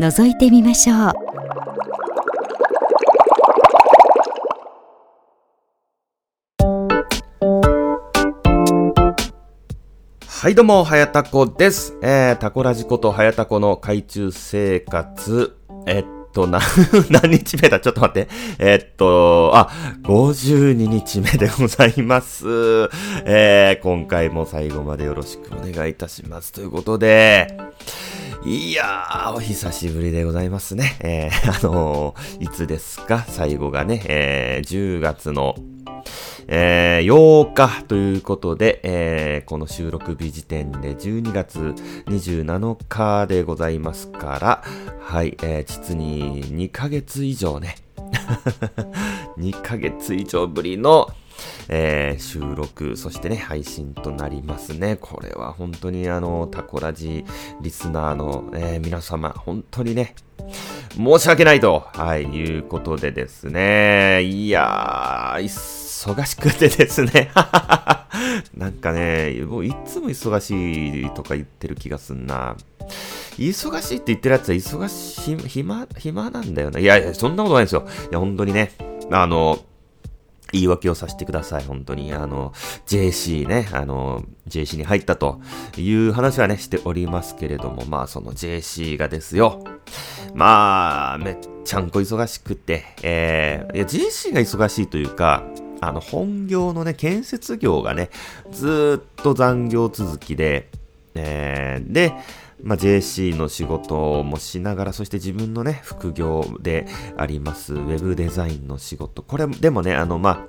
覗いてみましょうはい、どうも、はやたこです。えー、タコラジことはやたこの海中生活。えっと、な、何日目だ？ちょっと待って。えっと、あ、52日目でございます。えー、今回も最後までよろしくお願いいたします。ということで、いやー、お久しぶりでございますね。えー、あのー、いつですか？最後がね、えー、10月のえー、8日ということで、えー、この収録日時点で12月27日でございますから、はい、えー、実に2ヶ月以上ね、2ヶ月以上ぶりの、えー、収録、そしてね、配信となりますね。これは本当にあの、タコラジリスナーの、えー、皆様、本当にね、申し訳ないと、はい、いうことでですね、いやー、忙しくてですね。なんかね、もういつも忙しいとか言ってる気がすんな。忙しいって言ってるやつは忙しい、暇、暇なんだよな。いやいや、そんなことないですよ。いや、本当にね、あの、言い訳をさせてください、本当に。あの、JC ね、あの、JC に入ったという話はね、しておりますけれども、まあ、その JC がですよ。まあ、めっちゃんこ忙しくて、えー、いや、JC が忙しいというか、あの、本業のね、建設業がね、ずっと残業続きで、えー、で、まあ、JC の仕事もしながら、そして自分のね、副業であります、ウェブデザインの仕事。これ、でもね、あの、まあ、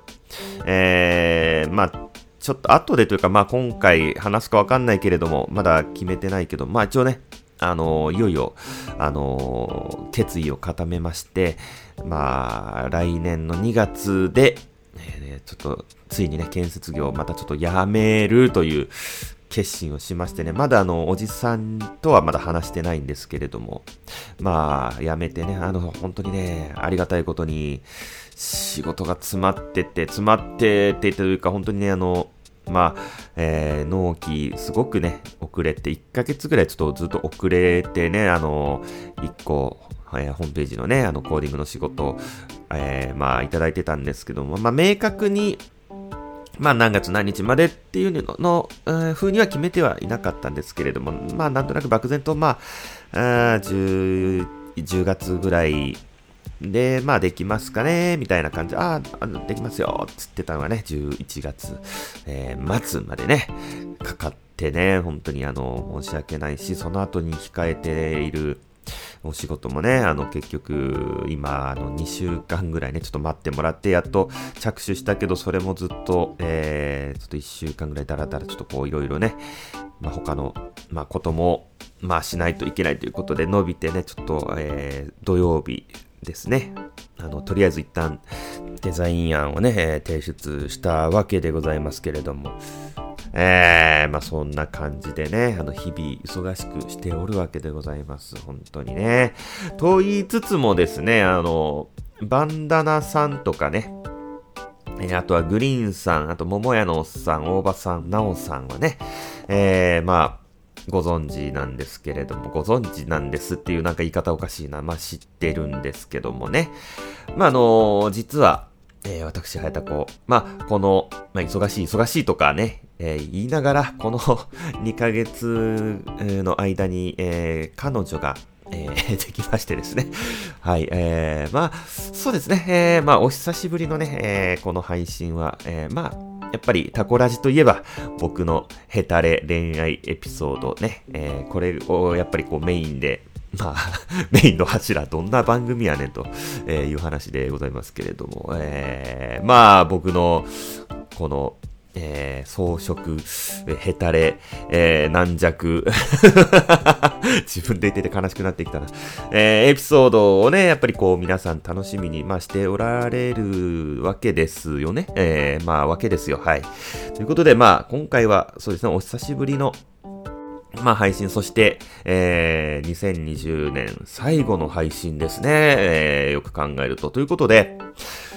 えー、まあ、ちょっと後でというか、まあ、今回話すかわかんないけれども、まだ決めてないけど、まあ、一応ね、あの、いよいよ、あの、決意を固めまして、まあ、来年の2月で、えー、ちょっと、ついにね、建設業をまたちょっとやめるという決心をしましてね、まだあの、おじさんとはまだ話してないんですけれども、まあ、やめてね、あの、本当にね、ありがたいことに、仕事が詰まってて、詰まっててというか、本当にね、あの、まあ、えー、納期、すごくね、遅れて、1ヶ月ぐらいちょっとずっと遅れてね、あの、1個、えー、ホームページのね、あの、コーディングの仕事、えー、まあ、いただいてたんですけども、まあ、明確に、まあ、何月何日までっていうのの、えー、風には決めてはいなかったんですけれども、まあ、なんとなく漠然と、まあ、あ 10, 10月ぐらいで、まあ、できますかねみたいな感じで、ああ、できますよつってたのがね、11月、えー、末までね、かかってね、本当にあの、申し訳ないし、その後に控えている、お仕事もね、あの、結局、今、あの、2週間ぐらいね、ちょっと待ってもらって、やっと着手したけど、それもずっと、えー、ちょっと1週間ぐらいだらだら、ちょっとこう、いろいろね、まあ、他の、まあ、ことも、まあ、しないといけないということで、伸びてね、ちょっと、えー、土曜日ですね、あの、とりあえず一旦、デザイン案をね、提出したわけでございますけれども、えー、まあそんな感じでね、あの日々忙しくしておるわけでございます。本当にね。と言いつつもですね、あの、バンダナさんとかね、えー、あとはグリーンさん、あと桃屋のおっさん、大場さん、なおさんはね、えー、まあ、ご存知なんですけれども、ご存知なんですっていうなんか言い方おかしいな。まあ知ってるんですけどもね。まああのー、実は、えー、私、はやたこ、まあ、この、まあ、忙しい、忙しいとかね、えー、言いながら、この 2ヶ月の間に、えー、彼女が、えー、できましてですね。はい、えー、まあ、そうですね、えー、まあ、お久しぶりのね、えー、この配信は、えー、まあ、やっぱりタコラジといえば僕のヘタレ恋愛エピソードね、えー、これをやっぱりこうメインでまあ、メインの柱、どんな番組やねんと、いう話でございますけれども、えー、まあ、僕の、この、えー、装飾、えー、ヘタレ、えー、軟弱。自分で言ってて悲しくなってきたな。えー、エピソードをね、やっぱりこう皆さん楽しみに、まあ、しておられるわけですよね。えー、まあ、わけですよ。はい。ということで、まあ、今回は、そうですね、お久しぶりの、まあ配信、そして、えー、2020年最後の配信ですね。えー、よく考えると。ということで、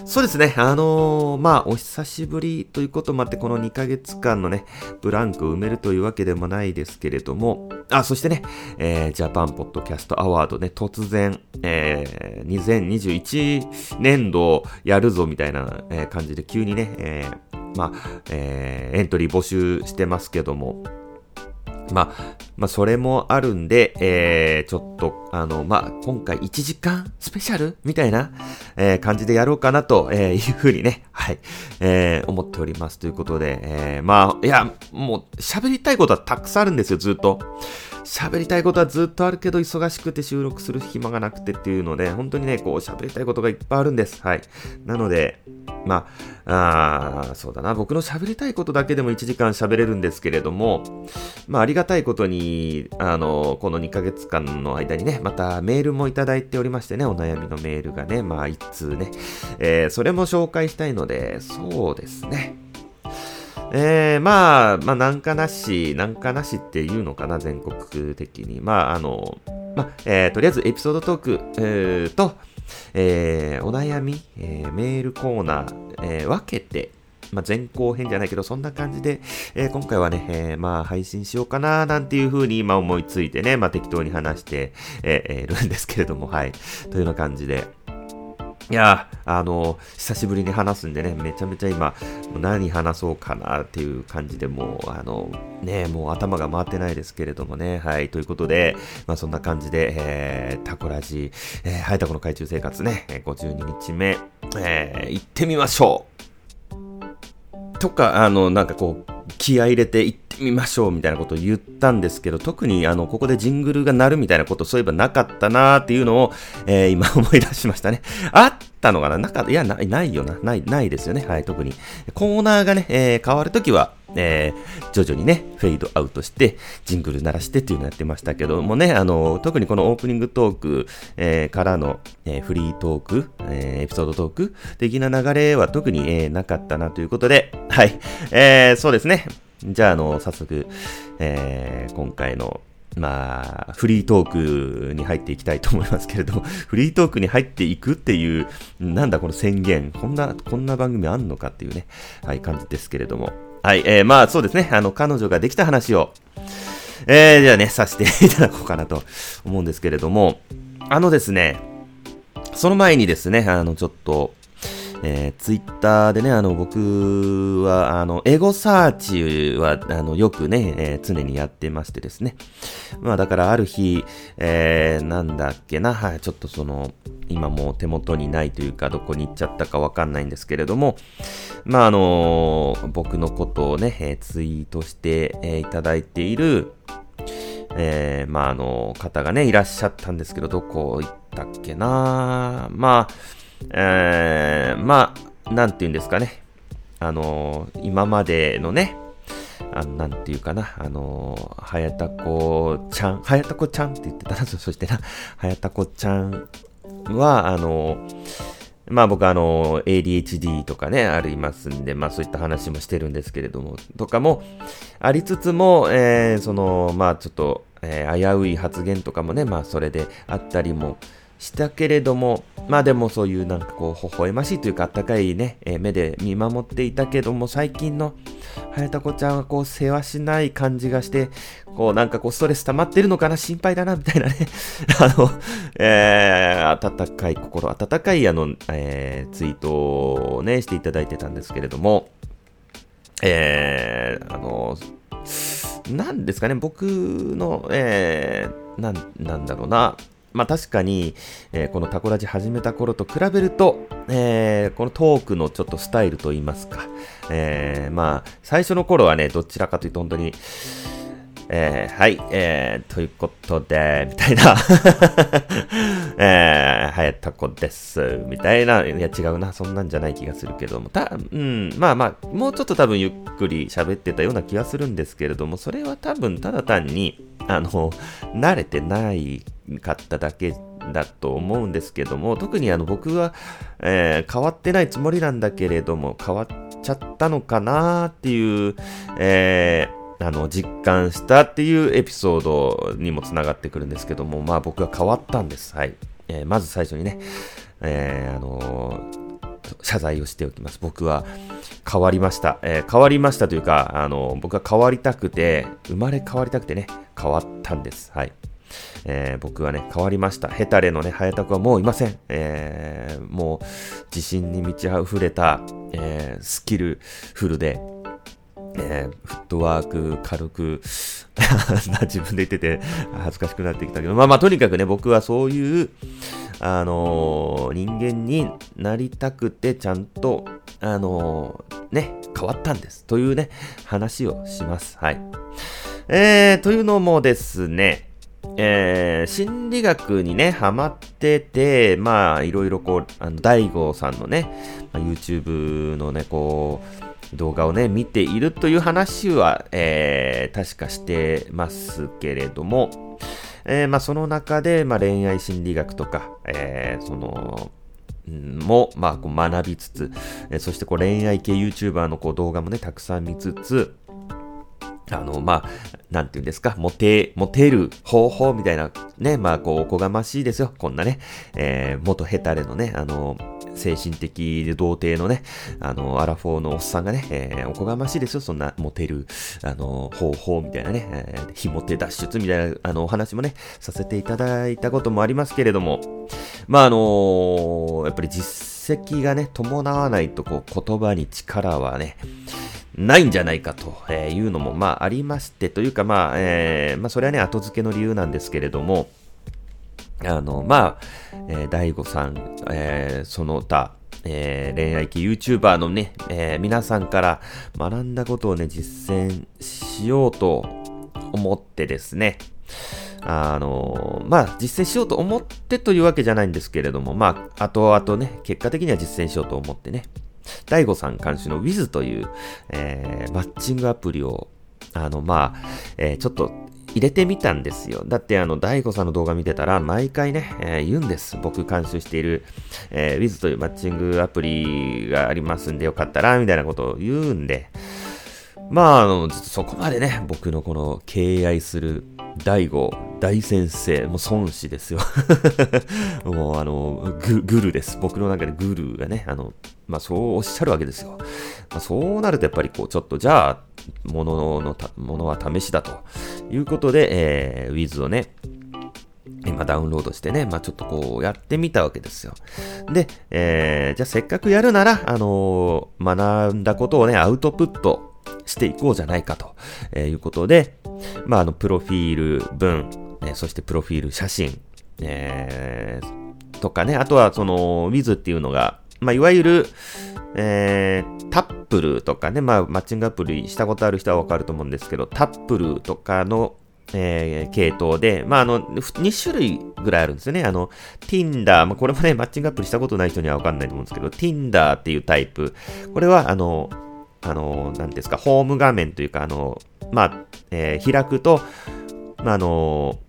そうですね、あのー、まあお久しぶりということもあって、この2ヶ月間のね、ブランクを埋めるというわけでもないですけれども、あ、そしてね、えー、ジャパンポッドキャストアワードね、突然、えー、2021年度やるぞみたいな、感じで急にね、えー、まあ、えー、エントリー募集してますけども、まあ、まあ、それもあるんで、えー、ちょっと、あの、まあ、今回1時間スペシャル？みたいな、えー、感じでやろうかなと、えー、いうふうにね、はい、えー、思っております。ということで、えー、まあ、いや、もう、喋りたいことはたくさんあるんですよ、ずっと。喋りたいことはずっとあるけど、忙しくて収録する暇がなくてっていうので、本当にね、こう、喋りたいことがいっぱいあるんです。はい。なので、まあ、あそうだな、僕の喋りたいことだけでも1時間喋れるんですけれども、まあ、ありがたいことに、あの、この2ヶ月間の間にね、またメールもいただいておりましてね、お悩みのメールがね、まあ、1通ね、えー、それも紹介したいので、そうですね。えー、まあ、まあ、なんかなし、なんかなしっていうのかな、全国的に。まあ、あの、まあ、えー、とりあえずエピソードトーク、えー、と、えー、お悩み、えー、メールコーナー、えー、分けて、まあ、前後編じゃないけど、そんな感じで、えー、今回はね、えー、まあ、配信しようかな、なんていう風に今思いついてね、まあ、適当に話して、えー、るんですけれども、はい。というような感じで、いやあの久しぶりに話すんでね、めちゃめちゃ今、何話そうかなっていう感じでもう、あの、ね、もう頭が回ってないですけれどもね、はい、ということで、まあそんな感じで、えー、タコラジ、えー、ハイタコの海中生活ね、52日目、えー、行ってみましょう。とか、あの、なんかこう、気合入れて行ってみましょうみたいなことを言ったんですけど、特にあの、ここでジングルが鳴るみたいなことそういえばなかったなーっていうのを、えー、今思い出しましたね。あったのかな？なかいや、ない、ないよな。ない、ないですよね。はい、特に。コーナーがね、えー、変わるときは、えー、徐々にね、フェードアウトして、ジングル鳴らしてっていうのやってましたけどもね、あの、特にこのオープニングトーク、えー、からの、えー、フリートーク、え、エピソードトーク的な流れは特に、え、なかったなということで、はい、え、そうですね。じゃあ、あの、早速、え、今回の、まあ、フリートークに入っていきたいと思いますけれども、フリートークに入っていくっていう、なんだこの宣言、こんな、こんな番組あんのかっていうね、はい、感じですけれども。はい、えー、まあそうですね、あの、彼女ができた話を、えー、じゃあね、させていただこうかなと思うんですけれども、あのですね、その前にですね、あの、ちょっと、えー、ツイッターでね、あの、僕は、あの、エゴサーチは、あの、よくね、えー、常にやってましてですね。まあ、だからある日、えー、なんだっけな、はい、ちょっとその、今もう手元にないというか、どこに行っちゃったかわかんないんですけれども、まあ、あの僕のことをね、えツイートして、えいただいている、えー、まあ、あの、方がね、いらっしゃったんですけど、どこ行ったっけな。まあ、えー、まあ、なんて言うんですかね。あのー、今までのね、あの、なんていうかな、あのー、はやたこちゃん、はやたこちゃんって言ってたな、そしてな、はやたこちゃんは、あの、まあ僕あの、ADHD とかね、ありますんで、まあそういった話もしてるんですけれども、とかもありつつも、えー、その、まあちょっと、えー、危うい発言とかもね、まあそれであったりもしたけれども、まあでもそういうなんかこう、微笑ましいというか、あったかいね、えー、目で見守っていたけども、最近の、はやたこちゃんはこう、世話しない感じがして、こう、なんかこう、ストレス溜まってるのかな、心配だな、みたいなね。あの、えー、温かい心、温かいあの、えー、ツイートをね、していただいてたんですけれども、えー、あの、なんですかね、僕の、えー、なん、なんだろうな、まあ確かに、えー、このタコラジ始めた頃と比べると、えー、このトークのちょっとスタイルといいますか、えー、まあ最初の頃はね、どちらかというと本当に、えー、はい、えー、ということで、みたいな えー、はやたこです、みたいな、いや違うな、そんなんじゃない気がするけども、た、うん、まあまあ、もうちょっと多分ゆっくり喋ってたような気がするんですけれども、それは多分ただ単に、あの、慣れてないかっただけだと思うんですけども、特にあの僕は、えー、変わってないつもりなんだけれども、変わっちゃったのかなっていう、えーあの、実感したっていうエピソードにもつながってくるんですけども、まあ僕は変わったんです。はい。えー、まず最初にね、えー、あのー、謝罪をしておきます。僕は変わりました。えー、変わりましたというか、あの僕は変わりたくて、生まれ変わりたくてね、変わったんです。はい。えー、僕はね、変わりました。ヘタレのね、ハヤタクはもういません。えー、もう、自信に満ち溢れた、えー、スキルフルで、えー、フットワーク軽く 自分で言ってて恥ずかしくなってきたけど、まあまあとにかくね、僕はそういう、あのー、人間になりたくてちゃんと、あのー、ね、変わったんです。というね、話をします。はい。えー、というのもですね、えー、心理学にね、ハマってて、まあ、いろいろこう、あの、大悟さんのね、まあ、YouTube のね、こう、動画をね、見ているという話は、えー、確かしてますけれども、えー、まあ、その中で、まあ、恋愛心理学とか、えー、その、も、まあ、こう学びつつ、えー、そしてこう恋愛系 YouTuber のこう動画もね、たくさん見つつ、あの、まあ、なんていうんですか、モテ、モテる方法みたいな、ね、まあ、こう、おこがましいですよ。こんなね、えー、元ヘタレのね、あの、精神的で童貞のね、あの、アラフォーのおっさんがね、えー、おこがましいですよ。そんなモテる、あの、方法みたいなね、えー、非モテ脱出みたいな、あの、お話もね、させていただいたこともありますけれども、まあ、あのー、やっぱり実績がね、伴わないと、こう、言葉に力はね、ないんじゃないかというのも、まあ、ありまして、というか、まあ、えー、まあ、それはね、後付けの理由なんですけれども、あの、まあ、えー、大悟さん、えー、その他、えー、恋愛系 YouTuber のね、えー、皆さんから学んだことをね、実践しようと思ってですね、あの、まあ、実践しようと思ってというわけじゃないんですけれども、まあ、後々ね、結果的には実践しようと思ってね、大悟さん監修の Wiz という、えー、マッチングアプリを、あの、まあ、えー、ちょっと入れてみたんですよ。だって、あの、大悟さんの動画見てたら、毎回ね、えー、言うんです。僕監修している、えー、Wiz というマッチングアプリがありますんで、よかったら、みたいなことを言うんで、まあ、あの、そこまでね、僕のこの敬愛する大悟大先生、もう孫子ですよ もうあのグ、グルです。僕の中でグルがね、あの、まあそうおっしゃるわけですよ。まあ、そうなるとやっぱりこう、ちょっとじゃあ、ものの、ものは試しだということで、えー、Wiz をね、今ダウンロードしてね、まあちょっとこうやってみたわけですよ。で、えー、じゃあせっかくやるなら、あのー、学んだことをね、アウトプットしていこうじゃないかと、え、いうことで、まあ、あの、プロフィール文、えそしてプロフィール写真、えー、とかね、あとはその、Wiz っていうのが、まあ、いわゆる、えー、タップルとかね、まあ、マッチングアプリしたことある人はわかると思うんですけど、タップルとかの、えー、系統で、まあ、あの、2種類ぐらいあるんですよね。あの、Tinder、まあ、これもね、マッチングアプリしたことない人にはわかんないと思うんですけど、Tinder っていうタイプ。これは、あの、あの、なんですか、ホーム画面というか、あの、まあ、えー、開くと、まあ、あの、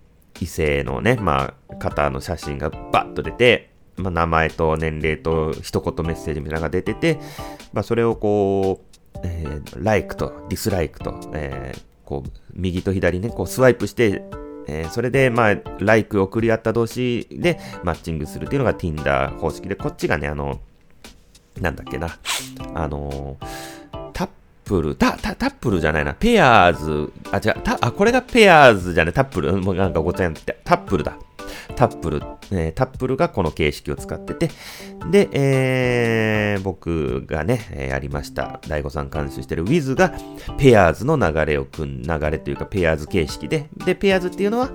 異性のね、まあ、方の写真がバッと出て、まあ、名前と年齢と一言メッセージみたいなのが出てて、まあ、それをこう、えー、like とディスライクと、えー、こう、右と左ね、こうスワイプして、えー、それで、まあ、like 送り合った同士でマッチングするっていうのが Tinder 方式で、こっちがね、あの、なんだっけな、あのープル、タ、タ、タップルじゃないな。ペアーズ、あ、違う、タ、あ、これがペアーズじゃない、タップル、もうなんかごちゃんって、タップルだ。タップル、えー、タップルがこの形式を使ってて、で、えー、僕がね、やりました、大悟さん監修してる Wiz が、ペアーズの流れを組ん、流れというか、ペアーズ形式で、で、ペアーズっていうのは、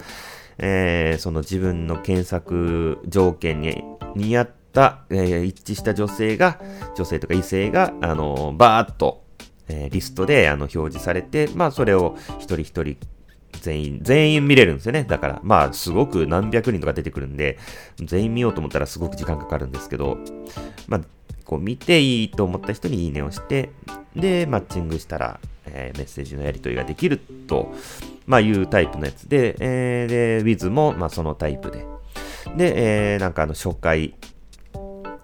えー、その自分の検索条件に似合った、えー、一致した女性が、女性とか異性が、あのー、バーっと、えー、リストであの表示されて、まあ、それを一人一人全員、全員見れるんですよね。だから、まあ、すごく何百人とか出てくるんで、全員見ようと思ったらすごく時間かかるんですけど、まあ、こう見ていいと思った人にいいねをして、で、マッチングしたら、えー、メッセージのやり取りができると、まあ、いうタイプのやつで、えー、で、Wiz も、まあ、そのタイプで。で、えー、なんかあの、初回、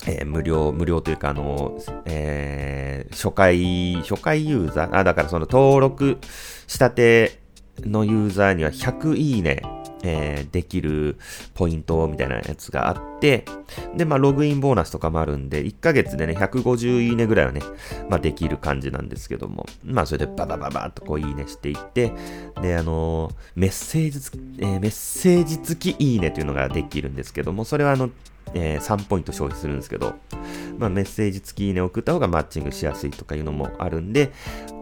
えー、無料、無料というか、あの、えー、初回、初回ユーザー、あ、だからその登録したてのユーザーには100いいね、えー、できるポイントみたいなやつがあって、で、まあ、ログインボーナスとかもあるんで、1ヶ月でね、150いいねぐらいはね、まあ、できる感じなんですけども、まあ、それでババババッとこういいねしていって、で、あの、メッセージ、えー、メッセージ付きいいねというのができるんですけども、それはあの、えー、3ポイント消費するんですけど、まあ、メッセージ付きいいね送った方がマッチングしやすいとかいうのもあるんで、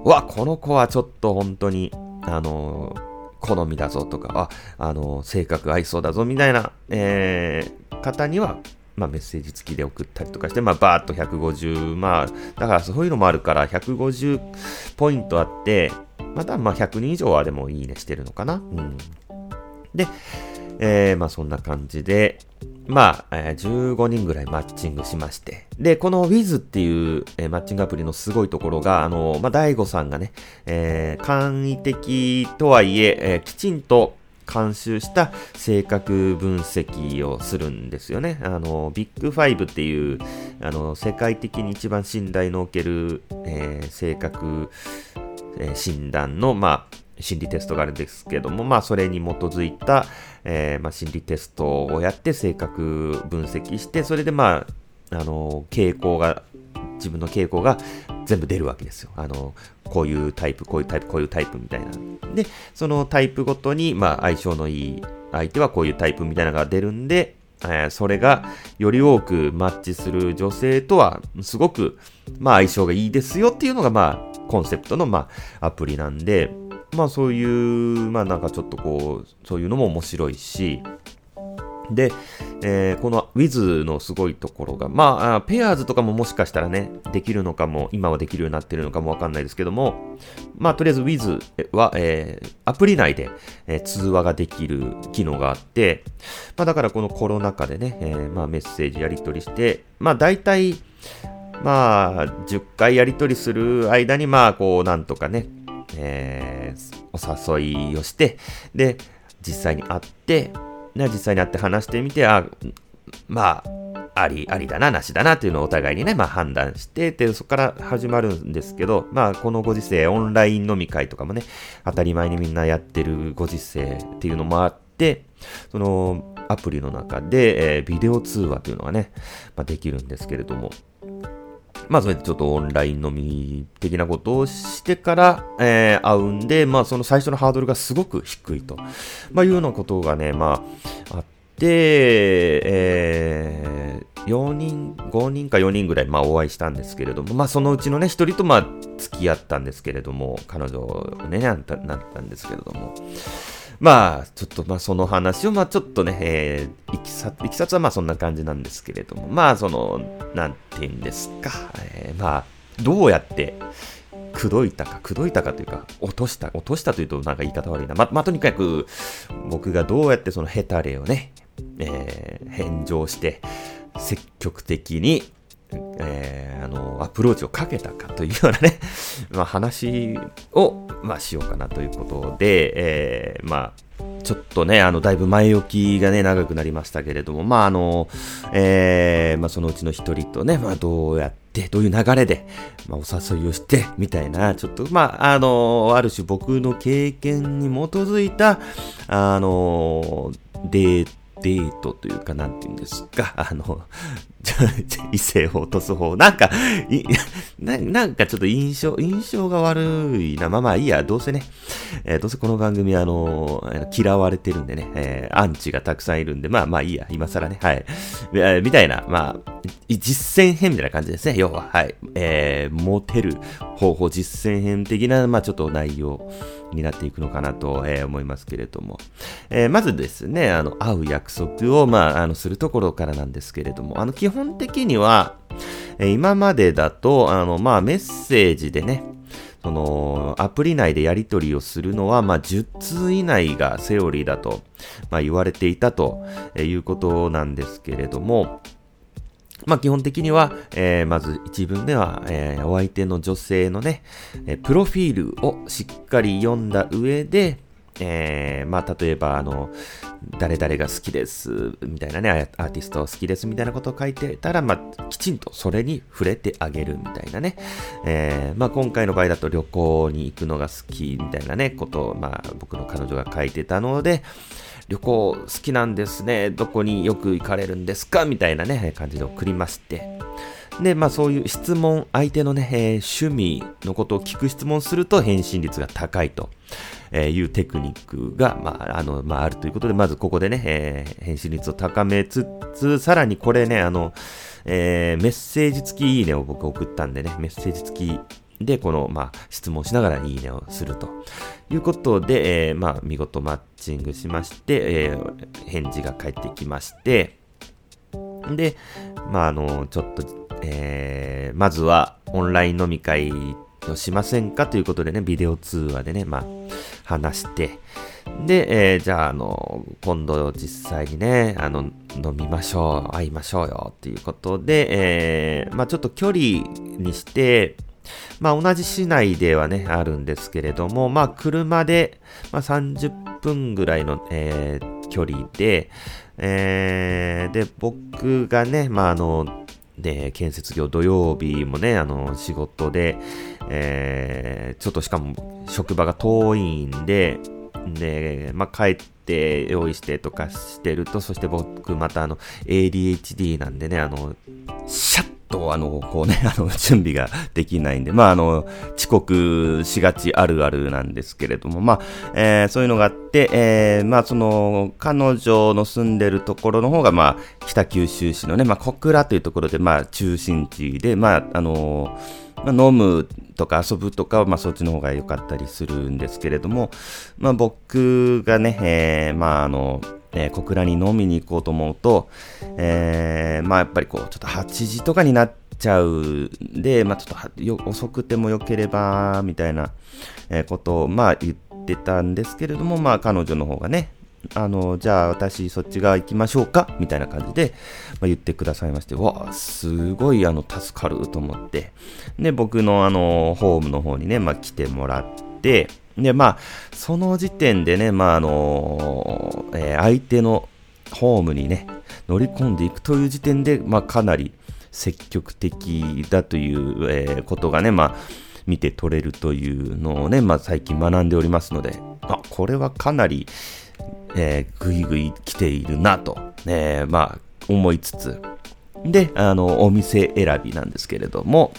わ、この子はちょっと本当に、あの好みだぞとか、あ、あの性格合いそうだぞみたいな、え、方には、まあ、メッセージ付きで送ったりとかして、まあ、バーっと150、まあ、だからそういうのもあるから、150ポイントあって、また、まあ、100人以上はでもいいねしてるのかな。うん。で、えー、まあ、そんな感じで、まあ、えー、15人ぐらいマッチングしまして。で、この Wiz っていう、えー、マッチングアプリのすごいところが、あの、まあ、大悟さんがね、えー、簡易的とはいええー、きちんと監修した性格分析をするんですよね。あの、ビッグファイブっていう、あの、世界的に一番信頼のおける、えー、性格、えー、診断の、まあ、心理テストがあるんですけども、まあ、それに基づいた、えー、まあ、心理テストをやって性格分析して、それでまあ、あの、傾向が、自分の傾向が全部出るわけですよ。あの、こういうタイプ、こういうタイプ、こういうタイプみたいな。で、そのタイプごとに、まあ、相性のいい相手はこういうタイプみたいなのが出るんで、えー、それがより多くマッチする女性とは、すごく、まあ、相性がいいですよっていうのが、まあ、コンセプトの、まあ、アプリなんで、まあそういう、まあなんかちょっとこう、そういうのも面白いし、で、えー、この Wiz のすごいところが、まあ、ペアーズとかももしかしたらね、できるのかも、今はできるようになってるのかもわかんないですけども、まあ、とりあえず Wiz は、えー、アプリ内で、えー、通話ができる機能があって、まあ、だからこのコロナ禍でね、えー、まあ、メッセージやり取りして、まあ、大体、まあ、10回やり取りする間に、まあ、こう、なんとかね、えー、お誘いをして、で、実際に会って、ね、実際に会って話してみて、あ、まあ、あり、ありだな、なしだなっていうのをお互いにね、まあ判断して、で、そこから始まるんですけど、まあこのご時世、オンライン飲み会とかもね、当たり前にみんなやってるご時世っていうのもあって、そのアプリの中で、えー、ビデオ通話というのがね、まあ、できるんですけれども、まあ、それでちょっとオンライン飲み的なことをしてから、えー、会うんで、まあ、その最初のハードルがすごく低いと、まあ、いうようなことがね、まあ、あって、えー、4人、5人か4人ぐらい、まあ、お会いしたんですけれども、まあ、そのうちのね、1人と、まあ、付き合ったんですけれども、彼女ね、なったなったんですけれども、まあ、ちょっと、まあ、その話を、まあ、ちょっとね、えー、いきさ、いきさつは、まあ、そんな感じなんですけれども、まあ、その、なんて言うんですか、えー、まあ、どうやって、口説いたか、口説いたかというか、落とした、落としたというとなんか言い方悪いな。ま、まあ、とにかく、僕がどうやってそのヘタレをね、えー、返上して、積極的に、えー、あの、アプローチをかけたかというようなね、まあ、話を、まあ、しようかなということで、えー、まあ、ちょっとね、あの、だいぶ前置きがね、長くなりましたけれども、まあ、あの、えー、まあ、そのうちの一人とね、まあ、どうやって、どういう流れで、まあ、お誘いをして、みたいな、ちょっと、まあ、あの、ある種僕の経験に基づいた、あの、デート、デートというか、なんて言うんですか、あの、異性を落とす方。なんか、ななんかちょっと印象、印象が悪いな。まあまあいいや、どうせね、えー、どうせこの番組あの、嫌われてるんでね、えー、アンチがたくさんいるんで、まあまあいいや、今更ね、はい。え、みたいな、まあ、実践編みたいな感じですね、要は。はい。えー、モテる方法、実践編的な、まあちょっと内容になっていくのかなと、えー、思いますけれども。えー、まずですね、あの、会う約束を、まあ、あの、するところからなんですけれども、あの、基本本的には、え今までだと、あの、まあ、メッセージでね、その、アプリ内でやり取りをするのは、まあ、10通以内がセオリーだと、まあ、言われていたということなんですけれども、まあ基本的には、えー、まず一文では、えー、お相手の女性のね、えー、プロフィールをしっかり読んだ上で、えー、まあ例えばあの、誰々が好きです、みたいなね、アーティスト好きです、みたいなことを書いてたら、まあ、きちんとそれに触れてあげるみたいなね。えー、まあ、今回の場合だと旅行に行くのが好き、みたいなね、ことを、まあ、僕の彼女が書いてたので、旅行好きなんですね、どこによく行かれるんですかみたいなね、感じで送りまして。で、まあそういう質問、相手のね、えー、趣味のことを聞く質問すると返信率が高いとえいうテクニックが、まあ、あの、まああるということで、まずここでね、えー、返信率を高めつつ、さらにこれね、あの、えー、メッセージ付きいいねを僕送ったんでね、メッセージ付きで、この、まあ、質問しながらいいねをすると。いうことで、えー、まあ、見事マッチングしまして、えー、返事が返ってきまして、で、まあ、あの、ちょっと、えー、まずはオンライン飲み会しませんか？ということでね、ビデオ通話でね、まあ、話して、で、えー、じゃあ、あの、今度実際にね、あの、飲みましょう、会いましょうよっていうことで、えー、まあちょっと距離にして、まあ同じ市内ではね、あるんですけれども、まあ車で、まあ、30分ぐらいの、えー、距離で、えー、で、僕がね、まああの、で、建設業土曜日もね、あの、仕事で、えー、ちょっとしかも職場が遠いんで、で、まあ、帰って用意してとかしてると、そして僕またあの、ADHD なんでね、あの、シャッと、あの、こうね、あの、準備ができないんで、まあ、あの、遅刻しがちあるあるなんですけれども、まあ、えー、そういうのがあって、えー、まあ、その、彼女の住んでるところの方が、まあ、北九州市のね、まあ、小倉というところで、まあ、中心地で、まあ、あのまあ、飲むとか遊ぶとかは、まあ、そっちの方が良かったりするんですけれども、まあ、僕がね、えー、まあ、あの、えー、小倉に飲みに行こうと思うと、えー、まあやっぱりこう、ちょっと8時とかになっちゃうんで、まあちょっとよ遅くてもよければ、みたいな、えことを、まあ言ってたんですけれども、まあ彼女の方がね、あの、じゃあ私そっち側行きましょうかみたいな感じで、まあ、言ってくださいまして、わあ、すごいあの、助かると思って、で、僕のあの、ホームの方にね、まあ来てもらって、で、まあ、その時点でね、まあ、あのー、えー、相手のホームにね、乗り込んでいくという時点で、まあ、かなり積極的だという、えー、ことがね、まあ、見て取れるというのをね、まあ、最近学んでおりますので、あ、これはかなり、えー、ぐいぐい来ているなと、えー、まあ、思いつつ、で、あの、お店選びなんですけれども、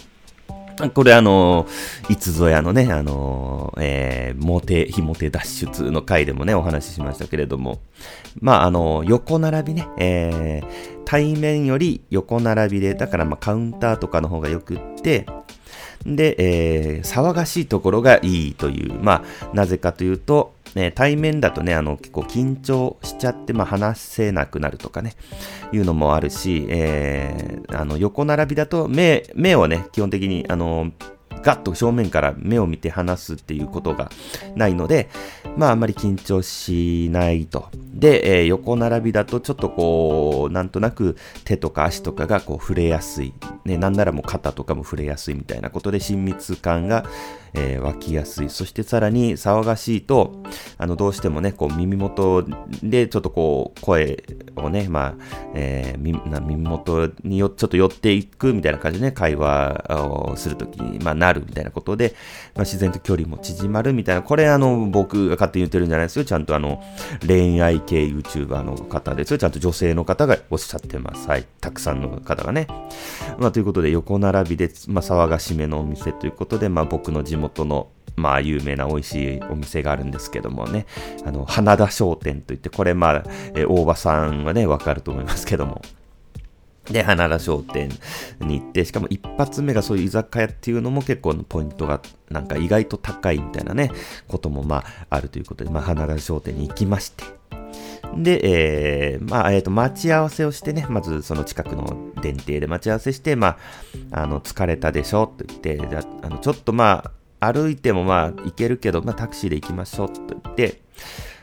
これあの、いつぞやのね、あの、えー、モテ、非モテ脱出の回でもね、お話ししましたけれども、まあ、あの、横並びね、えー、対面より横並びで、だからまあ、カウンターとかの方がよくって、で、えー、騒がしいところがいいという、まあ、なぜかというと、ね、対面だとね、あの、結構緊張しちゃって、まあ、話せなくなるとかね、いうのもあるし、えー、あの、横並びだと、目、目をね、基本的に、あの、ガッと正面から目を見て話すっていうことがないので、まああんまり緊張しないと。で、えー、横並びだとちょっとこう、なんとなく手とか足とかがこう触れやすい。ね、なんならもう肩とかも触れやすいみたいなことで親密感がえー、湧きやすい。そしてさらに騒がしいと、あの、どうしてもね、こう耳元でちょっとこう声をね、まあ、えー、耳元によちょっと寄っていくみたいな感じでね、会話をするときに、まあ、なるみたいなことで、まあ、自然と距離も縮まるみたいな、これあの、僕が勝手に言ってるんじゃないですよ。ちゃんとあの、恋愛系 YouTuber の方ですよ。ちゃんと女性の方がおっしゃってます。はい。たくさんの方がね。まあ、ということで、横並びで、まあ、騒がしめのお店ということで、まあ、僕の地元元のまあ、有名な美味しいお店があるんですけどもね、あの、花田商店といって、これまあ、え大場さんはね、わかると思いますけども。で、花田商店に行って、しかも一発目がそういう居酒屋っていうのも結構ポイントがなんか意外と高いみたいなね、こともまああるということで、まあ花田商店に行きまして。で、えー、まあ、えっ、ー、と、待ち合わせをしてね、まずその近くの電停で待ち合わせして、まあ、あの、疲れたでしょと言って、じゃあ、の、ちょっとまあ、歩いてもまあ行けるけど、まあタクシーで行きましょうと言って、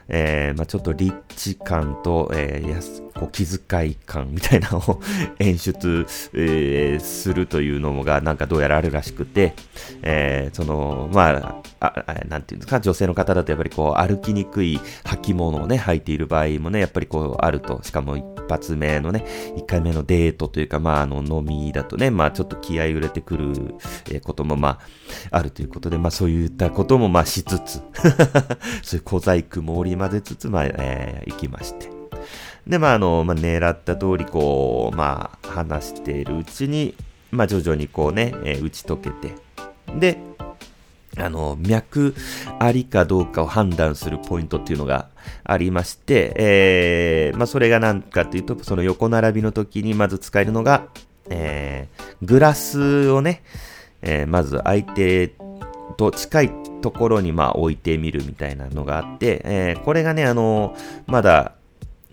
えー、まあ、ちょっと立地感と、えー、こう気遣い感みたいなのを演出、えー、するというのがなんかどうやらあるらしくて、えー、その、まあ、あ、なんていうんですか、女性の方だとやっぱりこう歩きにくい履物をね、履いている場合もね、やっぱりこうあると、しかも一発目のね、一回目のデートというか、まあ、あの、飲みだとね、まあ、ちょっと気合揺れてくる、えことも、まあ、あるということで、まあ、そういったことも、まあ、しつつ そういう小細工も織り交ぜつつ、まあ、えー、行きまして。で、まあ、あの、まあ、狙った通り、こう、まあ、話しているうちに、まあ、徐々にこうね、えー、打ち解けて、で、あの、脈ありかどうかを判断するポイントっていうのがありまして、えー、まあ、それが何かっていうと、その横並びの時にまず使えるのが、えー、グラスをね、えー、まず相手と近いところにまあ置いてみるみたいなのがあって、えー、これがね、あのまだ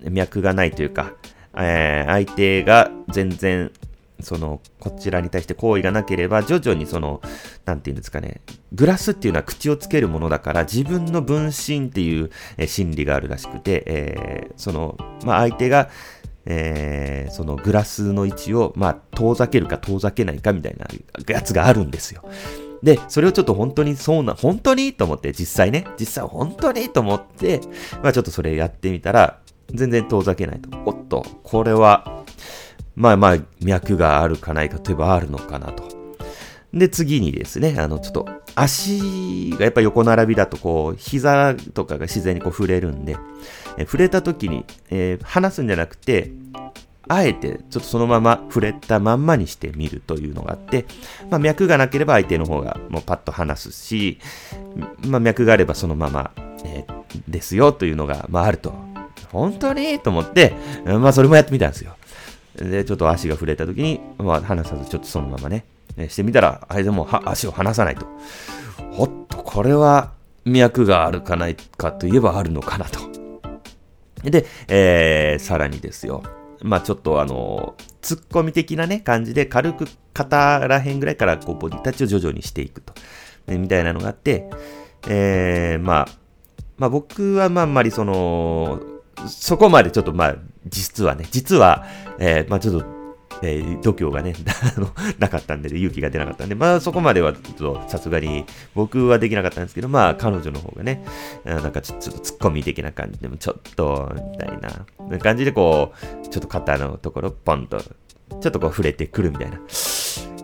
脈がないというか、えー、相手が全然その、こちらに対して好意がなければ、徐々にその、なんていうんですかね、グラスっていうのは口をつけるものだから、自分の分身っていう、え心理があるらしくて、えー、その、まあ、相手が、えー、そのグラスの位置を、まあ、遠ざけるか遠ざけないかみたいなやつがあるんですよ。で、それをちょっと本当にそうな、本当に？と思って、実際ね、実際本当に？と思って、まあちょっとそれやってみたら、全然遠ざけないと。おっと、これは、まあまあ、脈があるかないかといえばあるのかなと。で、次にですね、あの、ちょっと、足がやっぱ横並びだと、こう、膝とかが自然にこう触れるんで、え触れた時に、えー、離すんじゃなくて、あえて、ちょっとそのまま触れたまんまにしてみるというのがあって、まあ、脈がなければ相手の方がもうパッと離すし、まあ、脈があればそのまま、えー、ですよというのが、まあ、あると。本当に？と思って、まあ、それもやってみたんですよ。で、ちょっと足が触れた時に、まあ、離さずちょっとそのままね、してみたら、あれでも足を離さないと。ほっと、これは脈があるかないかといえばあるのかなと。で、えー、さらにですよ。まあちょっとあの、ツッコミ的なね、感じで軽く肩ら辺ぐらいからこうボディタッチを徐々にしていくと。ね、みたいなのがあって、えー、まあ、まあ僕はまああんまりその、そこまでちょっとまあ、実はね、実は、えー、まあちょっと、えー、度胸がね、あのなかったんで、勇気が出なかったんで、まあそこまではちょっとさすがに僕はできなかったんですけど、まあ彼女の方がね、なんかちょっとツッコミ的な感じでもちょっと、みたいな感じでこう、ちょっと肩のところポンと、ちょっとこう触れてくるみたいな。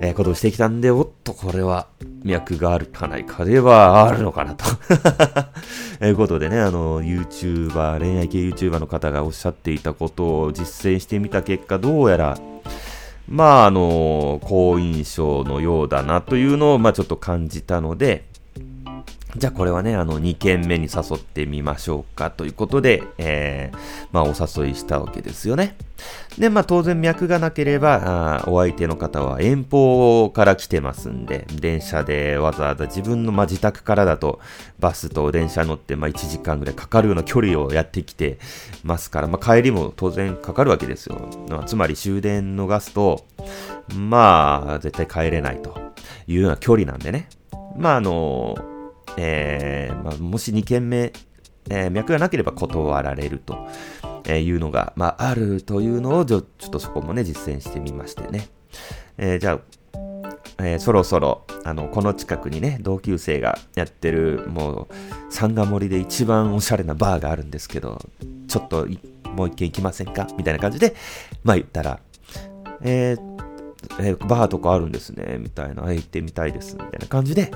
えー、ことをしてきたんで、おっと、これは脈があるかないかではあるのかなと。えいうことでね、あの、YouTuber、恋愛系 YouTuber の方がおっしゃっていたことを実践してみた結果、どうやら、まあ、あの、好印象のようだなというのを、まあ、ちょっと感じたので、じゃあこれはね、あの、2件目に誘ってみましょうかということで、えー、まあお誘いしたわけですよね。で、まあ当然脈がなければ、あお相手の方は遠方から来てますんで、電車でわざわざ自分の、まあ、自宅からだとバスと電車乗って、まあ1時間ぐらいかかるような距離をやってきてますから、まあ帰りも当然かかるわけですよ。まあ、つまり終電逃すと、まあ絶対帰れないというような距離なんでね。まああのえー、まあ、もし2件目、えー、脈がなければ断られるというのが、まあ、あるというのをちょ、ちょっとそこもね、実践してみましてね。え、じゃあ、えー、そろそろ、あの、この近くにね、同級生がやってる、もう、サンガ森で一番おしゃれなバーがあるんですけど、ちょっと、もう一軒行きませんか？みたいな感じで、まあ言ったら、えー、えー、バーとかあるんですね、みたいな、行ってみたいです、みたいな感じで、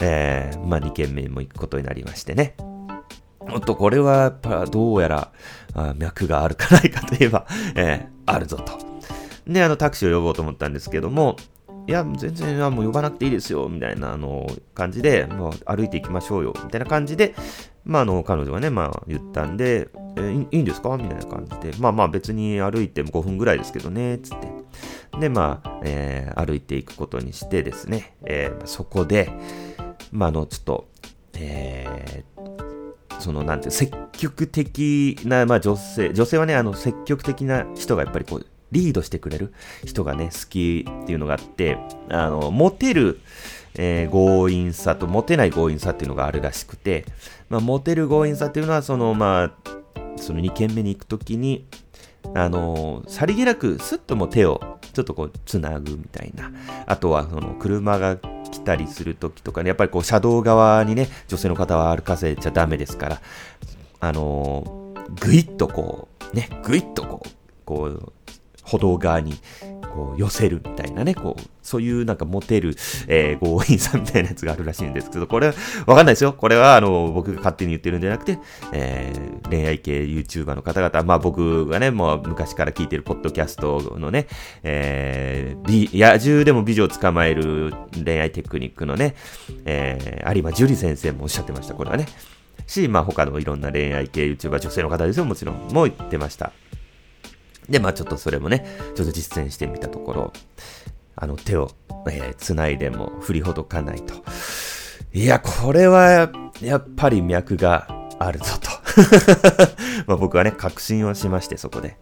えー、まあ、2軒目も行くことになりましてね。おっと、これはやっぱどうやら、脈があるかないかといえば、えー、あるぞと。で、あの、タクシーを呼ぼうと思ったんですけども、いや、全然、あもう呼ばなくていいですよ、みたいな、あの、感じで、もう歩いていきましょうよ、みたいな感じで、まあ、あの、彼女がね、まあ、言ったんで、え、いいんですか？みたいな感じで、まあまあ別に歩いても5分ぐらいですけどね、つって。で、まあ、えー、歩いていくことにしてですね、えー、そこで、まあ、あの、ちょっと、えー、その、なんていう、積極的な、まあ、女性、女性はね、あの、積極的な人がやっぱりこう、リードしてくれる人がね、好きっていうのがあって、あの、モテる、えー、強引さとモテない強引さっていうのがあるらしくて、まあ、モテる強引さっていうのは、その、まあ、その2軒目に行くときに、あのー、さりげなくスッとも手をちょっとこう、つなぐみたいな。あとは、その、車が来たりするときとかね、やっぱりこう、車道側にね、女性の方は歩かせちゃダメですから、あのー、ぐいっとこう、ね、ぐいっとこう、こう、歩道側にこう寄せるみたいなね、こう、そういうなんかモテる、えー、強引さみたいなやつがあるらしいんですけど、これはわかんないですよ。これはあの、僕が勝手に言ってるんじゃなくて、えー、恋愛系 YouTuber の方々、まあ僕がね、もう昔から聞いてるポッドキャストのね、えー、美、野獣でも美女を捕まえる恋愛テクニックのね、えー、有馬樹里先生もおっしゃってました、これはね。し、まあ他のいろんな恋愛系 YouTuber、女性の方ですよ、もちろん、も言ってました。で、まあちょっとそれもね、ちょっと実践してみたところ、あの手を、えー、繋いでも振りほどかないと。いや、これは、やっぱり脈があるぞと。まあ僕はね、確信をしまして、そこで。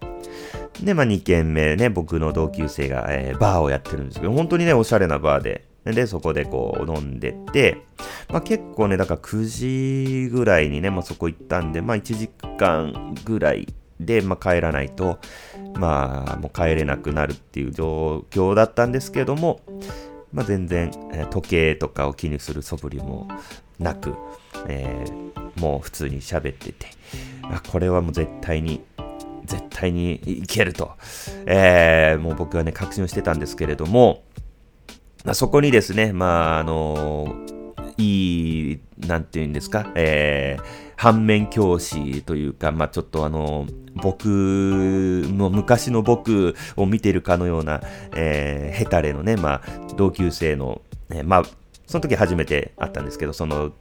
で、まあ2軒目ね、僕の同級生が、えー、バーをやってるんですけど、本当にね、おしゃれなバーで、で、そこでこう飲んでて、まあ結構ね、だから9時ぐらいにね、まあそこ行ったんで、まあ1時間ぐらいで、まあ、帰らないと、まあ、もう帰れなくなるっていう状況だったんですけども、まあ、全然、え、時計とかを気にする素振りもなく、えー、もう普通に喋ってて、あこれはもう絶対に、絶対にいけると、えー、もう僕はね、確信をしてたんですけれども、まあ、そこにですね、まあ、あのいい、なんていうんですか、えー、反面教師というか、まあ、ちょっとあの、僕の昔の僕を見てるかのような、えー、ヘタレのね、まあ、同級生の、えー、まあ、その時初めて会ったんですけど、その、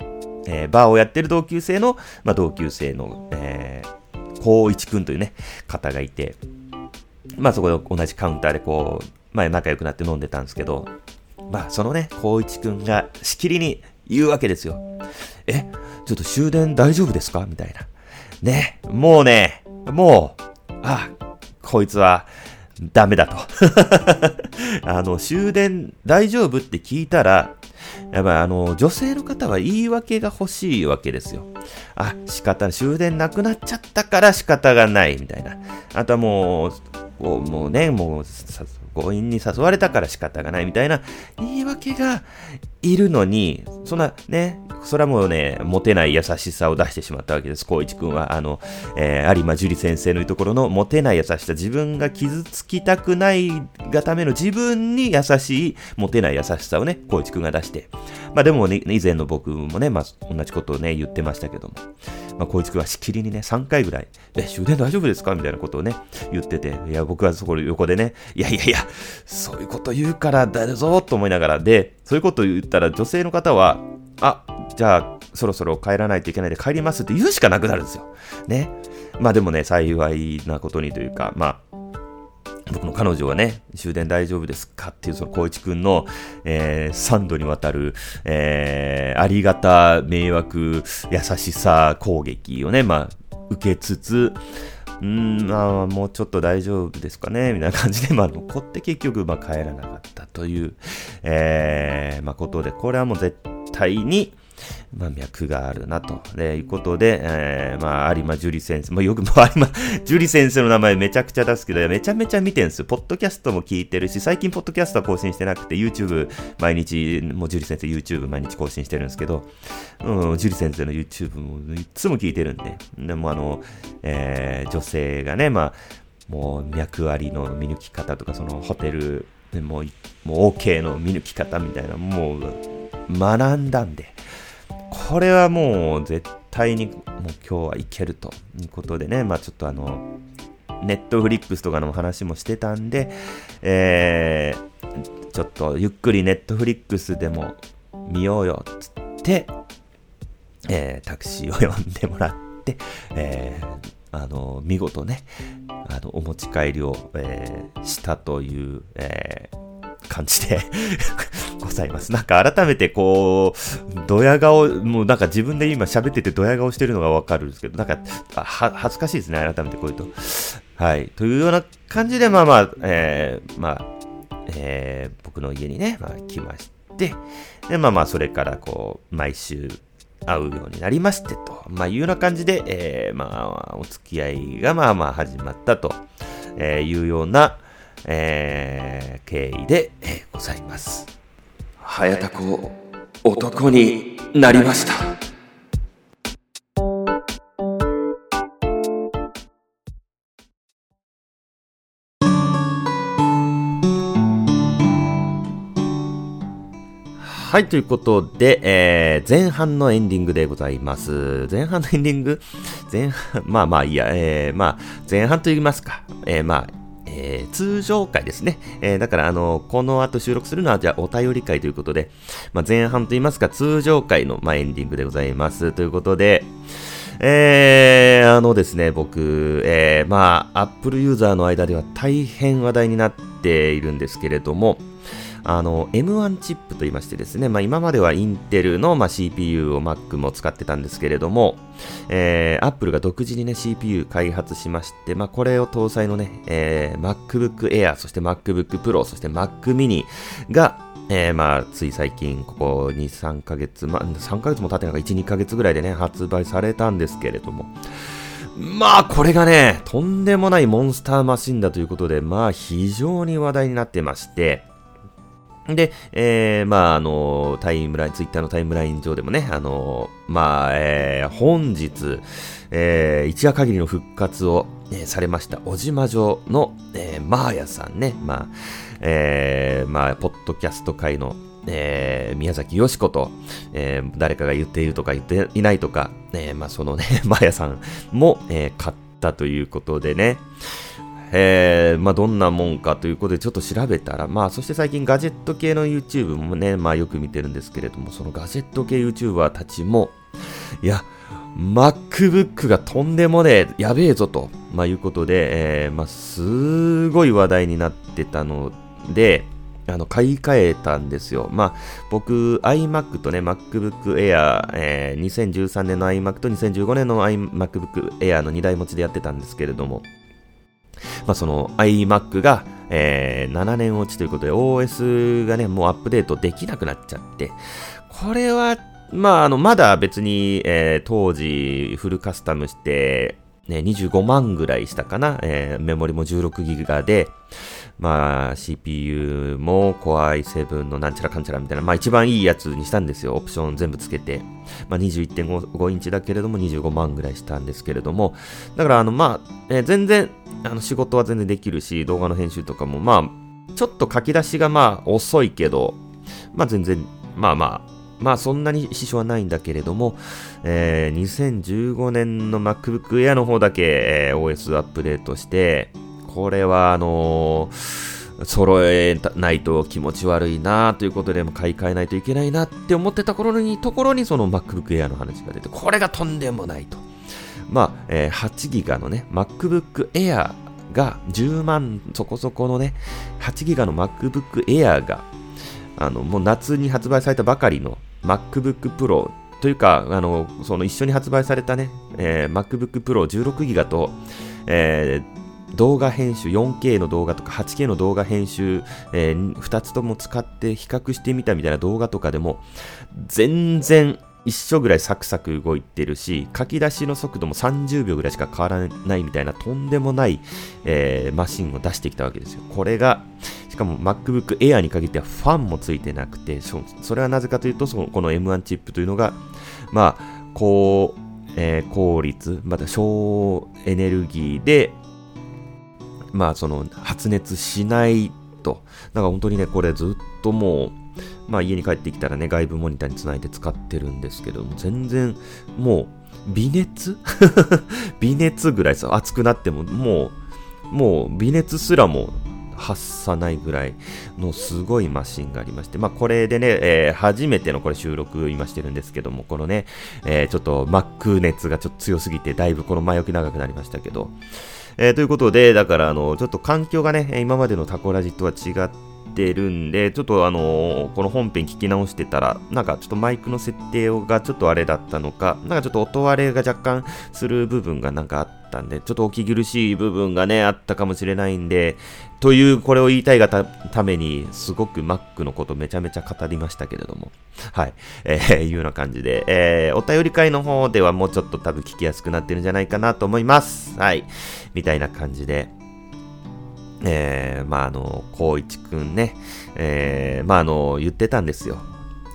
えー、バーをやってる同級生の、まあ、同級生の、えー、光一くんというね、方がいて、まあそこで同じカウンターでこう、まあ仲良くなって飲んでたんですけど、まあそのね、光一くんがしきりに言うわけですよ。え、ちょっと終電大丈夫ですか？みたいな。ね、もうね、もう、あ、こいつは、ダメだと。あの、終電大丈夫って聞いたら、やっぱりあの、女性の方は言い訳が欲しいわけですよ。あ、仕方ない。終電なくなっちゃったから仕方がない、みたいな。あとはもう、こうもうね、もう、強引に誘われたから仕方がないみたいな言い訳がいるのに、そんなね、それはもうね、モテない優しさを出してしまったわけです、光一くんは。あの、えー、有馬樹里先生の言うところのモテない優しさ、自分が傷つきたくないがための自分に優しいモテない優しさをね、光一くんが出して。まあでもね、以前の僕もね、まあ同じことをね、言ってましたけども。まあ、光一くんはしきりにね、3回ぐらい、え、終電大丈夫ですか？みたいなことをね、言ってて、いや、僕はそこ横でね、いやいやいや、そういうこと言うからだぞと思いながら、で、そういうこと言ったら女性の方は、あ、じゃあ、そろそろ帰らないといけないで帰りますって言うしかなくなるんですよ。ね。まあでもね、幸いなことにというか、まあ、僕の彼女はね、終電大丈夫ですかっていうその光一くんの、えー、3度にわたる、えー、ありがた迷惑優しさ攻撃をね、まあ、受けつつ、うん、まあ、もうちょっと大丈夫ですかねみたいな感じで、まあ、残って結局、まあ、帰らなかったという、えー、まあ、ことで、これはもう絶対に、まあ、脈があるな、と、えいうことで、えー、まあ、有馬樹里先生、まあ、よく、まあ、有馬樹里先生の名前めちゃくちゃ出すけど、めちゃめちゃ見てんすよ。ポッドキャストも聞いてるし、最近ポッドキャストは更新してなくて、YouTube 毎日、もう樹里先生 YouTube 毎日更新してるんですけど、うん、樹里先生の YouTube もいつも聞いてるんで、でもあの、えー、女性がね、まあ、もう脈ありの見抜き方とか、そのホテル、もう、もう OK の見抜き方みたいな、もう、学んだんで、これはもう絶対にもう今日はいけるということでね、まあちょっとあの、ネットフリックスとかの話もしてたんで、えー、ちょっとゆっくりネットフリックスでも見ようよっつって、えー、タクシーを呼んでもらって、えー、あの、見事ね、あの、お持ち帰りを、えー、したという、えー、感じで ございます。なんか改めてこう、ドヤ顔、もうなんか自分で今喋っててドヤ顔してるのがわかるんですけど、なんか、恥ずかしいですね、改めてこういうと。はい。というような感じで、まあまあ、えー、まあ、えー、僕の家にね、まあ来まして、、で、まあまあ、それからこう、毎週会うようになりましてと、まあいうような感じで、えー、まあ、お付き合いがまあまあ始まったと、えいうような、えー、経緯で、えー、ございます。早田子、男になりました。はい、ということで、えー、前半のエンディングでございます。前半のエンディング？前半、まあまあいいや、えー、まあ、前半と言いますか、えー、まあ、えー、通常回ですね。えー、だから、あの、この後収録するのは、じゃあ、お便り会ということで、まあ、前半と言いますか、通常回の、まあ、エンディングでございます。ということで、えー、あのですね、僕、えー、まあ、Apple ユーザーの間では大変話題になっているんですけれども、あの M1 チップと言いましてですね、まあ、今まではインテルの、まあ、CPU を Mac も使ってたんですけれども、えー、Apple が独自にね CPU 開発しまして、まあ、これを搭載のね、えー、MacBook Air、そして MacBook Pro、そして Mac mini がえー、まあ、つい最近、ここ2、3ヶ月、まあ、3ヶ月も経ってなんか1、2ヶ月ぐらいでね、発売されたんですけれども、まあ、これがね、とんでもないモンスターマシンだということで、まあ、非常に話題になってまして、で、えー、まあ、あの、タイムライン、ツイッターのタイムライン上でもね、あの、まあ、えー、本日、えー、一夜限りの復活を、えー、されました、小島城の、えー、マーヤさんね、まあ、えー、まあ、ポッドキャスト界の、えー、宮崎よしこと、えー、誰かが言っているとか言っていないとか、えー、まあ、そのね、マーヤさんも、えー、買ったということでね、えー、まあ、どんなもんかということでちょっと調べたら、まあ、そして最近ガジェット系の YouTube もね、まあ、よく見てるんですけれども、そのガジェット系 YouTuber たちも、いや、MacBook がとんでもねえ、やべえぞと、まあ、いうことで、えー、まあ、すごい話題になってたので、あの、買い替えたんですよ。まあ、僕、iMac とね、MacBook Air、えー、2013年の iMac と2015年の iMacBook Air の2台持ちでやってたんですけれども、まあ、その iMac が、えー、7年落ちということで OS がね、もうアップデートできなくなっちゃって、これは、まあ、あの、まだ別に、えー、当時フルカスタムして、ね、25万ぐらいしたかな、えー、メモリも16ギガで、まあ、CPU も Core i7 のなんちゃらかんちゃらみたいな、まあ一番いいやつにしたんですよ。オプション全部つけて。まあ21.5インチだけれども25万ぐらいしたんですけれども、だからあのまあ、えー、全然、あの仕事は全然できるし、動画の編集とかもまあ、ちょっと書き出しがまあ遅いけど、まあ全然、まあまあ、まあそんなに支障はないんだけれども、えー、2015年の MacBook Air の方だけ、えー、OS アップデートして、これはあのー、揃えないと気持ち悪いなということで、買い替えないといけないなって思ってた頃に、ところにその MacBook Air の話が出て、これがとんでもないと。まあ、えー、8ギガのね、MacBook Air が10万そこそこのね、8ギガの MacBook Air が、あの、もう夏に発売されたばかりの MacBook Pro というか、あの、その一緒に発売されたね、えー、MacBook Pro 16ギガと、えー、動画編集、4K の動画とか 8K の動画編集、えー、2つとも使って比較してみたみたいな動画とかでも、全然一緒ぐらいサクサク動いてるし、書き出しの速度も30秒ぐらいしか変わらないみたいなとんでもない、えー、マシンを出してきたわけですよ。これが、しかも MacBook Air に限ってはファンもついてなくて、それはなぜかというと、そのこの M1 チップというのが、まあ、高、えー、効率、また省エネルギーで、まあその発熱しないと。だから本当にね、これずっともう、まあ家に帰ってきたらね、外部モニターにつないで使ってるんですけども、全然もう、微熱？微熱ぐらいさ、熱くなっても、もう、もう微熱すらも発さないぐらいのすごいマシンがありまして、まあこれでね、えー、初めてのこれ収録今してるんですけども、このね、えー、ちょっと Mac 熱がちょっと強すぎて、だいぶこの前置き長くなりましたけど、えー、ということで、だから、あの、ちょっと環境がね、今までのタコラジとは違って、てるんで、ちょっとあのーこの本編聞き直してたら、なんかちょっとマイクの設定がちょっとあれだったのか、なんかちょっと音割れが若干する部分がなんかあったんで、ちょっとお聞き苦しい部分がね、あったかもしれないんで、という、これを言いたいがたために、すごく Mac のことめちゃめちゃ語りましたけれども、はい、えー、いうような感じで、えー、お便り会の方ではもうちょっと多分聞きやすくなってるんじゃないかなと思います。はい、みたいな感じで、えー、まああの、光一くんね、えー、まああの、言ってたんですよ。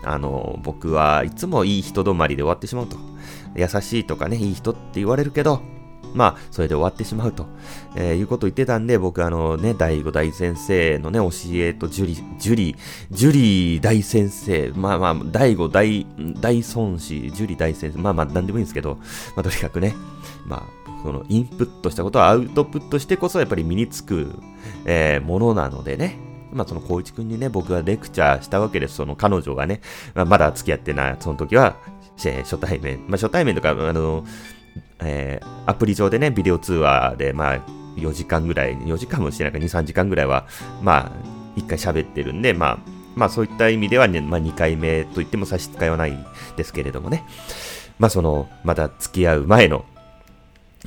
あの、僕はいつもいい人止まりで終わってしまうと。優しいとかね、いい人って言われるけど、まあ、それで終わってしまうと、えーいうことを言ってたんで、僕あのね、第五大先生のね、教えと、ジュリ、ジュリ、ジュリ大先生、まあまあ、第五大、大孫子、ジュリ大先生、まあまあ、なんでもいいんですけど、まあとにかくね、まあ、そのインプットしたことをアウトプットしてこそやっぱり身につく、えーものなのでね。まあその光一くんにね、僕がレクチャーしたわけです。その彼女がね、まあ、まだ付き合ってない、その時は、えー初対面。まあ初対面とか、あの、えーアプリ上でね、ビデオ通話で、まあ4時間ぐらい、4時間もしてないか2、3時間ぐらいは、まあ、一回喋ってるんで、まあ、まあそういった意味ではね、まあ2回目と言っても差し支えはないですけれどもね。まあその、まだ付き合う前の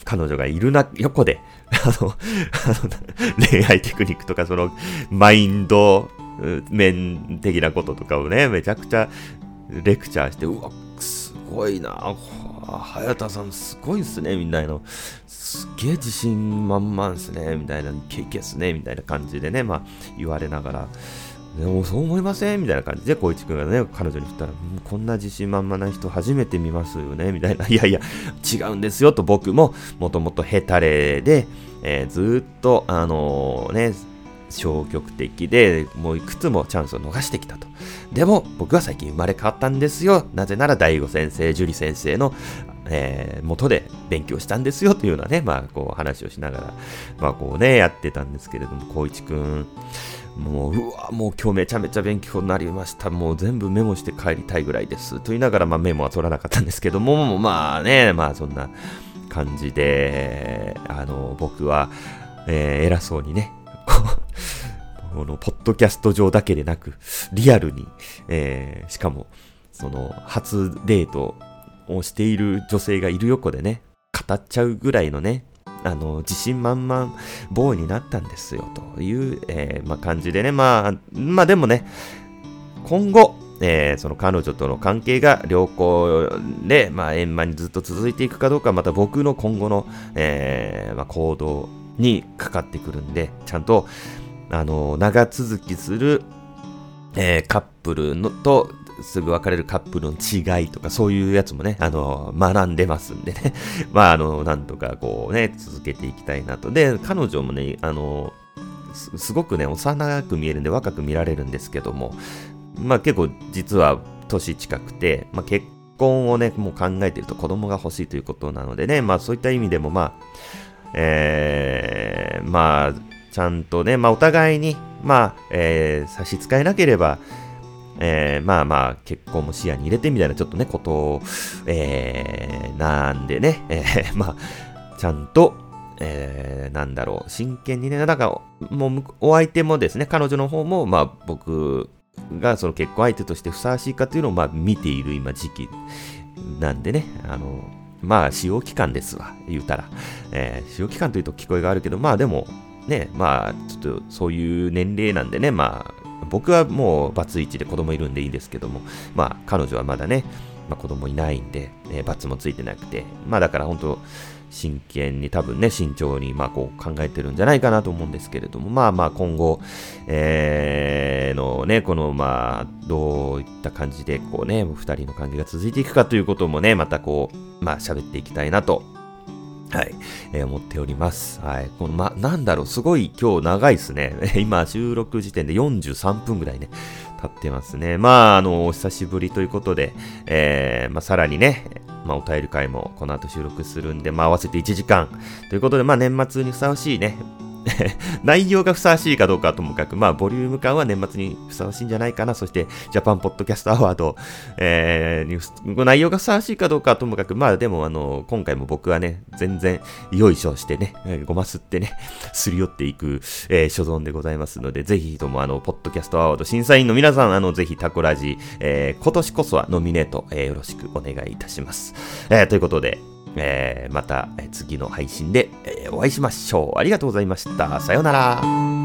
彼女がいるな、横で、あの、あ の恋愛テクニックとか、その、マインド面的なこととかをね、めちゃくちゃレクチャーして、うわ、すごいな、早田さんすごいっすね、みたいな。すげえ自信満々っすね、みたいな、イケイケっすね、みたいな感じでね、まあ、言われながら、でもそう思いません？みたいな感じで、光一君がね、彼女に振ったら、こんな自信満々な人初めて見ますよね？みたいな。いやいや、違うんですよと僕も、もともとヘタレで、えーずっと、あのね、消極的で、もういくつもチャンスを逃してきたと。でも、僕は最近生まれ変わったんですよ。なぜなら、大悟先生、樹里先生の、えー元で勉強したんですよというようなね、まあ、こう話をしながら、まあ、こうね、やってたんですけれども、光一くん、もう、うわ、もう今日めちゃめちゃ勉強になりました。もう全部メモして帰りたいぐらいです。と言いながら、まあメモは取らなかったんですけども、まあね、まあそんな感じで、あの、僕は、えー偉そうにね、この、ポッドキャスト上だけでなく、リアルに、えーしかも、その、初デートをしている女性がいる横でね、語っちゃうぐらいのね、あの、自信満々ボーイになったんですよ、という、えーまあ、感じでね、まあ、まあでもね、今後、えーその彼女との関係が良好で、まあ、円満にずっと続いていくかどうか、また僕の今後の、えーまあ、行動にかかってくるんで、ちゃんと、あの、長続きする、えーカップルのと、すぐ別れるカップルの違いとか、そういうやつもね、あの、学んでますんでね。まあ、あの、なんとかこうね、続けていきたいなと。で、彼女もね、あの、すごくね、幼く見えるんで若く見られるんですけども、まあ結構実は年近くて、まあ結婚をね、もう考えてると子供が欲しいということなのでね、まあそういった意味でもまあ、えー、まあ、ちゃんとね、まあお互いに、まあ、えー差し支えなければ、えーまあまあ、結婚も視野に入れてみたいなちょっとね、ことを、えーなんでね、えー まあ、ちゃんと、えーなんだろう、真剣にね、なんか、もう、お相手もですね、彼女の方も、まあ、僕がその結婚相手としてふさわしいかというのを、まあ、見ている今時期なんでね、あの、まあ、使用期間ですわ、言うたら。えー使用期間というと聞こえがあるけど、まあでも、ね、まあ、ちょっとそういう年齢なんでね、まあ、僕はもうバツイチで子供いるんでいいですけども、まあ、彼女はまだね、まあ、子供いないんで、えーバツもついてなくて、まあだから本当、真剣に多分ね、慎重にまあこう考えてるんじゃないかなと思うんですけれども、まあまあ今後、えーのね、このまあ、どういった感じでこうね、二人の関係が続いていくかということもね、またこう、まあ喋っていきたいなとはい、えー思っております。はい。この、ま、なんだろう、すごい今日長いですね。今、収録時点で43分ぐらいね、経ってますね。まあ、あの、お久しぶりということで、えー、まあ、さらにね、まあ、お便り会もこの後収録するんで、まあ、合わせて1時間ということで、まあ、年末にふさわしいね、内容がふさわしいかどうかはともかく、まあ、ボリューム感は年末にふさわしいんじゃないかな。そして、ジャパンポッドキャストアワード、えー、内容がふさわしいかどうかはともかく、まあ、でも、あの、今回も僕はね、全然、よいしょしてね、ごますってね、すり寄っていく、えー、所存でございますので、ぜひとも、あの、ポッドキャストアワード審査員の皆さん、あの、ぜひタコラジ、えー、今年こそはノミネート、えー、よろしくお願いいたします。えー、ということで、えー、また次の配信で、え、お会いしましょう。ありがとうございました。さようなら。